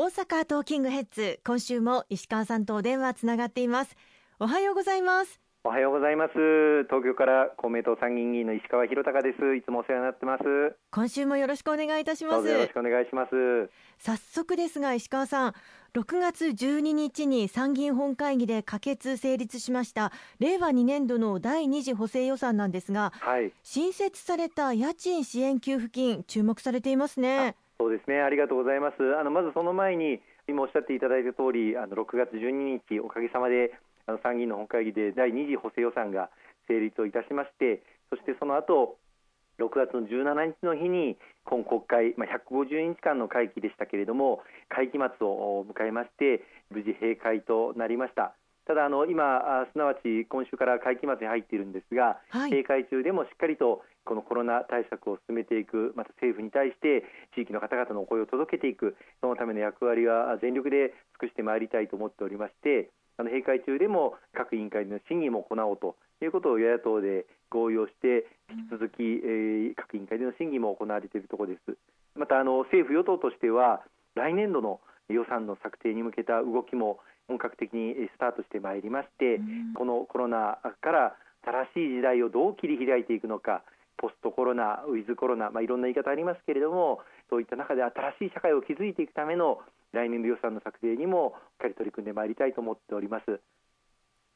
大阪トーキングヘッズ今週も石川さんとお電話つながっています。おはようございます。おはようございます。東京から公明党参議院議員の石川博隆です。いつもお世話になってます。今週もよろしくお願いいたします。よろしくお願いします。早速ですが石川さん6月12日に参議院本会議で可決成立しました。令和2年度の第2次補正予算なんですが、はい、新設された家賃支援給付金注目されていますねそうですね。ありがとうございます。あのまずその前に今おっしゃっていただいた通りあの6月12日おかげさまであの参議院の本会議で第2次補正予算が成立をいたしましてそしてその後6月の17日の日に今国会、まあ、150日間の会期でしたけれども会期末を迎えまして無事閉会となりました。ただあの今すなわち今週から会期末に入っているんですが、はい、閉会中でもしっかりとこのコロナ対策を進めていくまた政府に対して地域の方々の声を届けていくそのための役割は全力で尽くしてまいりたいと思っておりましてあの閉会中でも各委員会の審議も行おうということを与野党で合意をして引き続き、えー、各委員会での審議も行われているところです。またあの政府与党としては来年度の予算の策定に向けた動きも本格的にスタートしてまいりまして、このコロナから新しい時代をどう切り開いていくのかポストコロナ、ウィズコロナ、まあ、いろんな言い方ありますけれどもそういった中で新しい社会を築いていくための来年度予算の策定にもしっかり取り組んでまいりたいと思っております。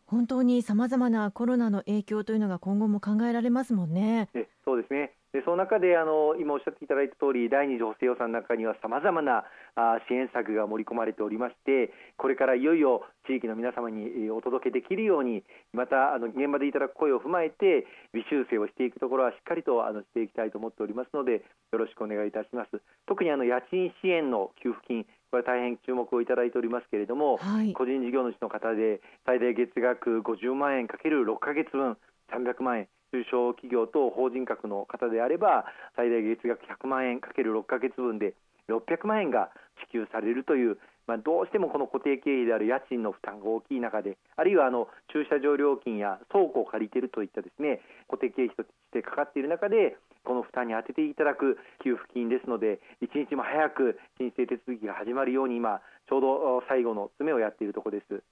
本当にさまざまなコロナの影響というのが今後も考えられますもんね。そうですねでその中であの今おっしゃっていただいた通り第2次補正予算の中にはさまざまなあ支援策が盛り込まれておりましてこれからいよいよ地域の皆様にお届けできるようにまたあの現場でいただく声を踏まえて微修正をしていくところはしっかりとあのしていきたいと思っておりますのでよろしくお願いいたします。特にあの家賃支援の給付金これ大変注目をいただいておりますけれども、はい、個人事業主の方で最大月額50万円かける6か月分300万円中小企業と法人格の方であれば最大月額100万円かける6か月分で600万円が支給されるという、まあ、どうしてもこの固定経費である家賃の負担が大きい中であるいはあの駐車場料金や倉庫を借りているといったですね固定経費としてかかっている中でこの負担に充てていただく給付金ですので一日も早く申請手続きが始まるように今ちょうど最後の詰めをやっているところです。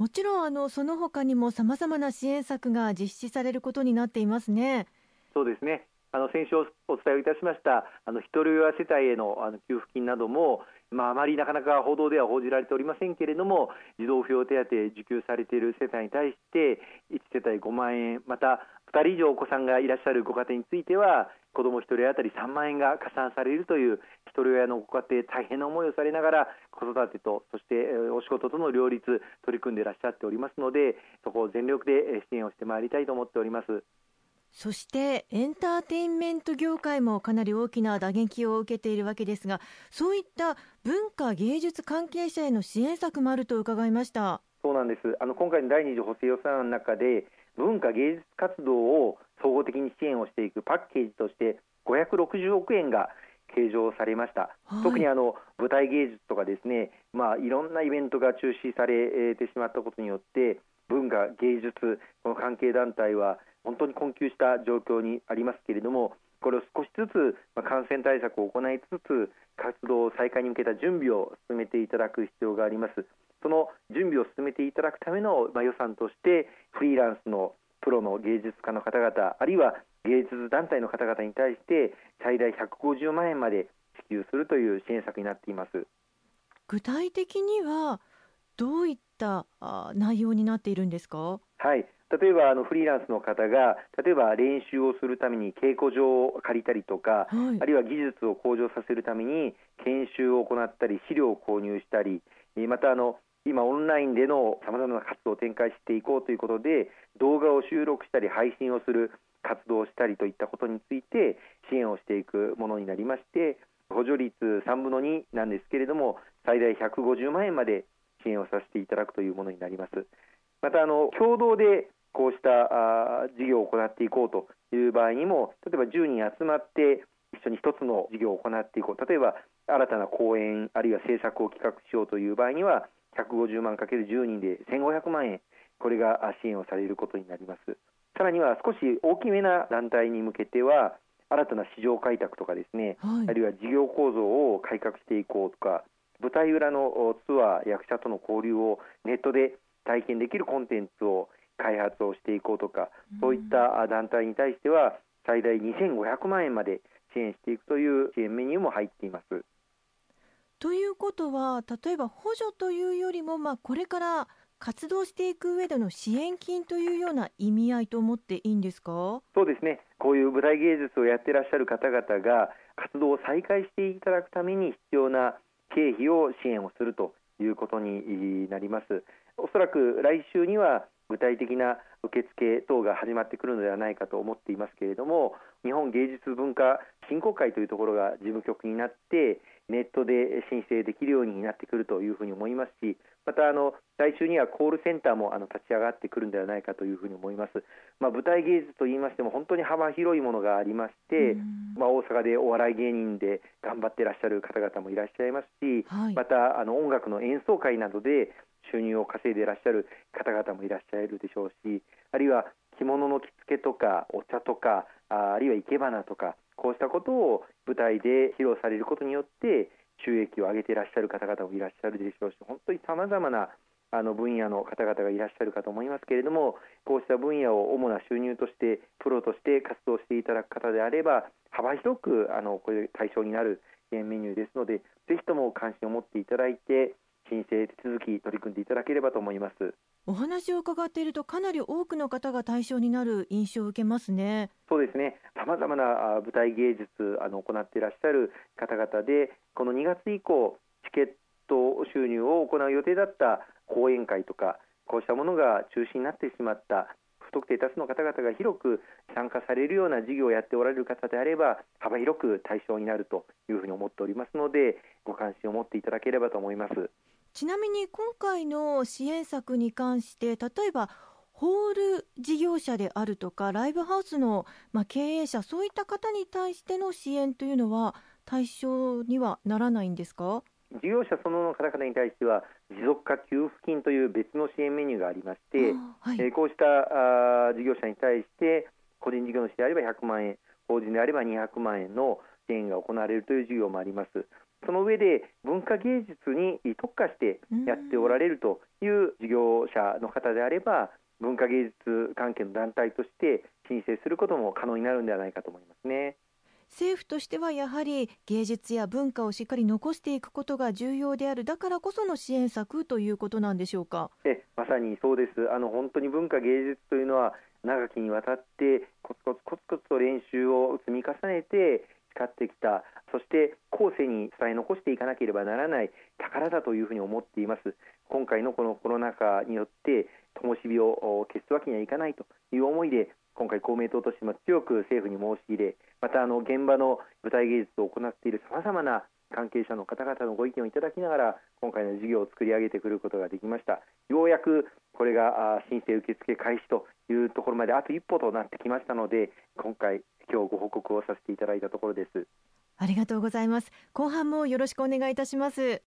もちろんあのその他にもさまざまな支援策が実施されることになっていますね。そうですねあの先週お伝えいたしましたあの一人親世帯へのあの給付金なども、まあ、あまりなかなか報道では報じられておりませんけれども児童扶養手当受給されている世帯に対して1世帯5万円また2人以上お子さんがいらっしゃるご家庭については子ども1人当たり3万円が加算されるという一人親のご家庭大変な思いをされながら子育てとそしてお仕事との両立取り組んでいらっしゃっておりますのでそこを全力で支援をしてまいりたいと思っております。そしてエンターテインメント業界もかなり大きな打撃を受けているわけですがそういった文化芸術関係者への支援策もあると伺いました。そうなんです。あの今回の第2次補正予算の中で文化芸術活動を総合的に支援をしていくパッケージとして560億円が計上されました、はい、特にあの舞台芸術とかですね、まあ、いろんなイベントが中止されてしまったことによって文化芸術この関係団体は本当に困窮した状況にありますけれどもこれを少しずつ感染対策を行いつつ活動再開に向けた準備を進めていただく必要があります。その準備を進めていただくための予算としてフリーランスのプロの芸術家の方々あるいは芸術団体の方々に対して最大150万円まで支給するという支援策になっています。具体的にはどういった内容になっているんですか？はい。例えばあのフリーランスの方が例えば練習をするために稽古場を借りたりとか、はい、あるいは技術を向上させるために研修を行ったり資料を購入したりまたあの今オンラインでのさまざまな活動を展開していこうということで動画を収録したり配信をする活動をしたりといったことについて支援をしていくものになりまして補助率3分の2なんですけれども最大150万円まで支援をさせていただくというものになります。またあの共同でこうしたあ事業を行っていこうという場合にも例えば10人集まって一緒に1つの事業を行っていこう。例えば新たな講演あるいは制作を企画しようという場合には150万かける10人で1500万円。これが支援をされることになります。さらには少し大きめな団体に向けては新たな市場開拓とかですね、はい、あるいは事業構造を改革していこうとか舞台裏のツアー役者との交流をネットで体験できるコンテンツを開発をしていこうとか、そういった団体に対しては最大2500万円まで支援していくという支援メニューも入っています。ということは例えば補助というよりも、まあ、これから活動していく上での支援金というような意味合いと思っていいんですか？そうですね、こういう舞台芸術をやってらっしゃる方々が活動を再開していただくために必要な経費を支援をするということになります。おそらく来週には具体的な受付等が始まってくるのではないかと思っていますけれども日本芸術文化振興会というところが事務局になってネットで申請できるようになってくるというふうに思いますしまたあの来週にはコールセンターもあの立ち上がってくるんではないかというふうに思います、まあ、舞台芸術といいましても本当に幅広いものがありまして、まあ、大阪でお笑い芸人で頑張ってらっしゃる方々もいらっしゃいますし、はい、またあの音楽の演奏会などで収入を稼いでいらっしゃる方々もいらっしゃるでしょうしあるいは着物の着付けとかお茶とかあるいは生け花とかこうしたことを舞台で披露されることによって収益を上げていらっしゃる方々もいらっしゃるでしょうし本当にさまざまなあの分野の方々がいらっしゃるかと思いますけれどもこうした分野を主な収入としてプロとして活動していただく方であれば幅広くあのこれ対象になる支援メニューですのでぜひとも関心を持っていただいて申請手続き取り組んでいただければと思います。お話を伺っているとかなり多くの方が対象になる印象を受けますねそうですねさまざまな舞台芸術あの行っていらっしゃる方々でこの2月以降チケット収入を行う予定だった講演会とかこうしたものが中止になってしまった不特定多数の方々が広く参加されるような事業をやっておられる方であれば幅広く対象になるというふうに思っておりますのでご関心を持っていただければと思います。ちなみに今回の支援策に関して例えばホール事業者であるとかライブハウスの、まあ、経営者そういった方に対しての支援というのは対象にはならないんですか？事業者そのの方々に対しては持続化給付金という別の支援メニューがありまして、はい、えー、こうしたあ事業者に対して個人事業主であれば100万円法人であれば200万円の支援が行われるという事業もあります。その上で文化芸術に特化してやっておられるという事業者の方であれば文化芸術関係の団体として申請することも可能になるのではないかと思いますね。政府としてはやはり芸術や文化をしっかり残していくことが重要であるだからこその支援策ということなんでしょうか？えまさにそうですあの本当に文化芸術というのは長きにわたってコツコツコツコツと練習を積み重ねて培ってきた。そして後世に伝え残していかなければならない。宝だというふうに思っています。今回のこのコロナ禍によって灯火を消すわけにはいかないと。いう思いで今回公明党としても強く政府に申し入れまたあの現場の舞台芸術を行っているさまざまな関係者の方々のご意見をいただきながら今回の事業を作り上げてくることができました。ようやくこれが申請受付開始というところまであと一歩となってきましたので今回今日ご報告をさせていただいたところです。ありがとうございます。後半もよろしくお願いいたします。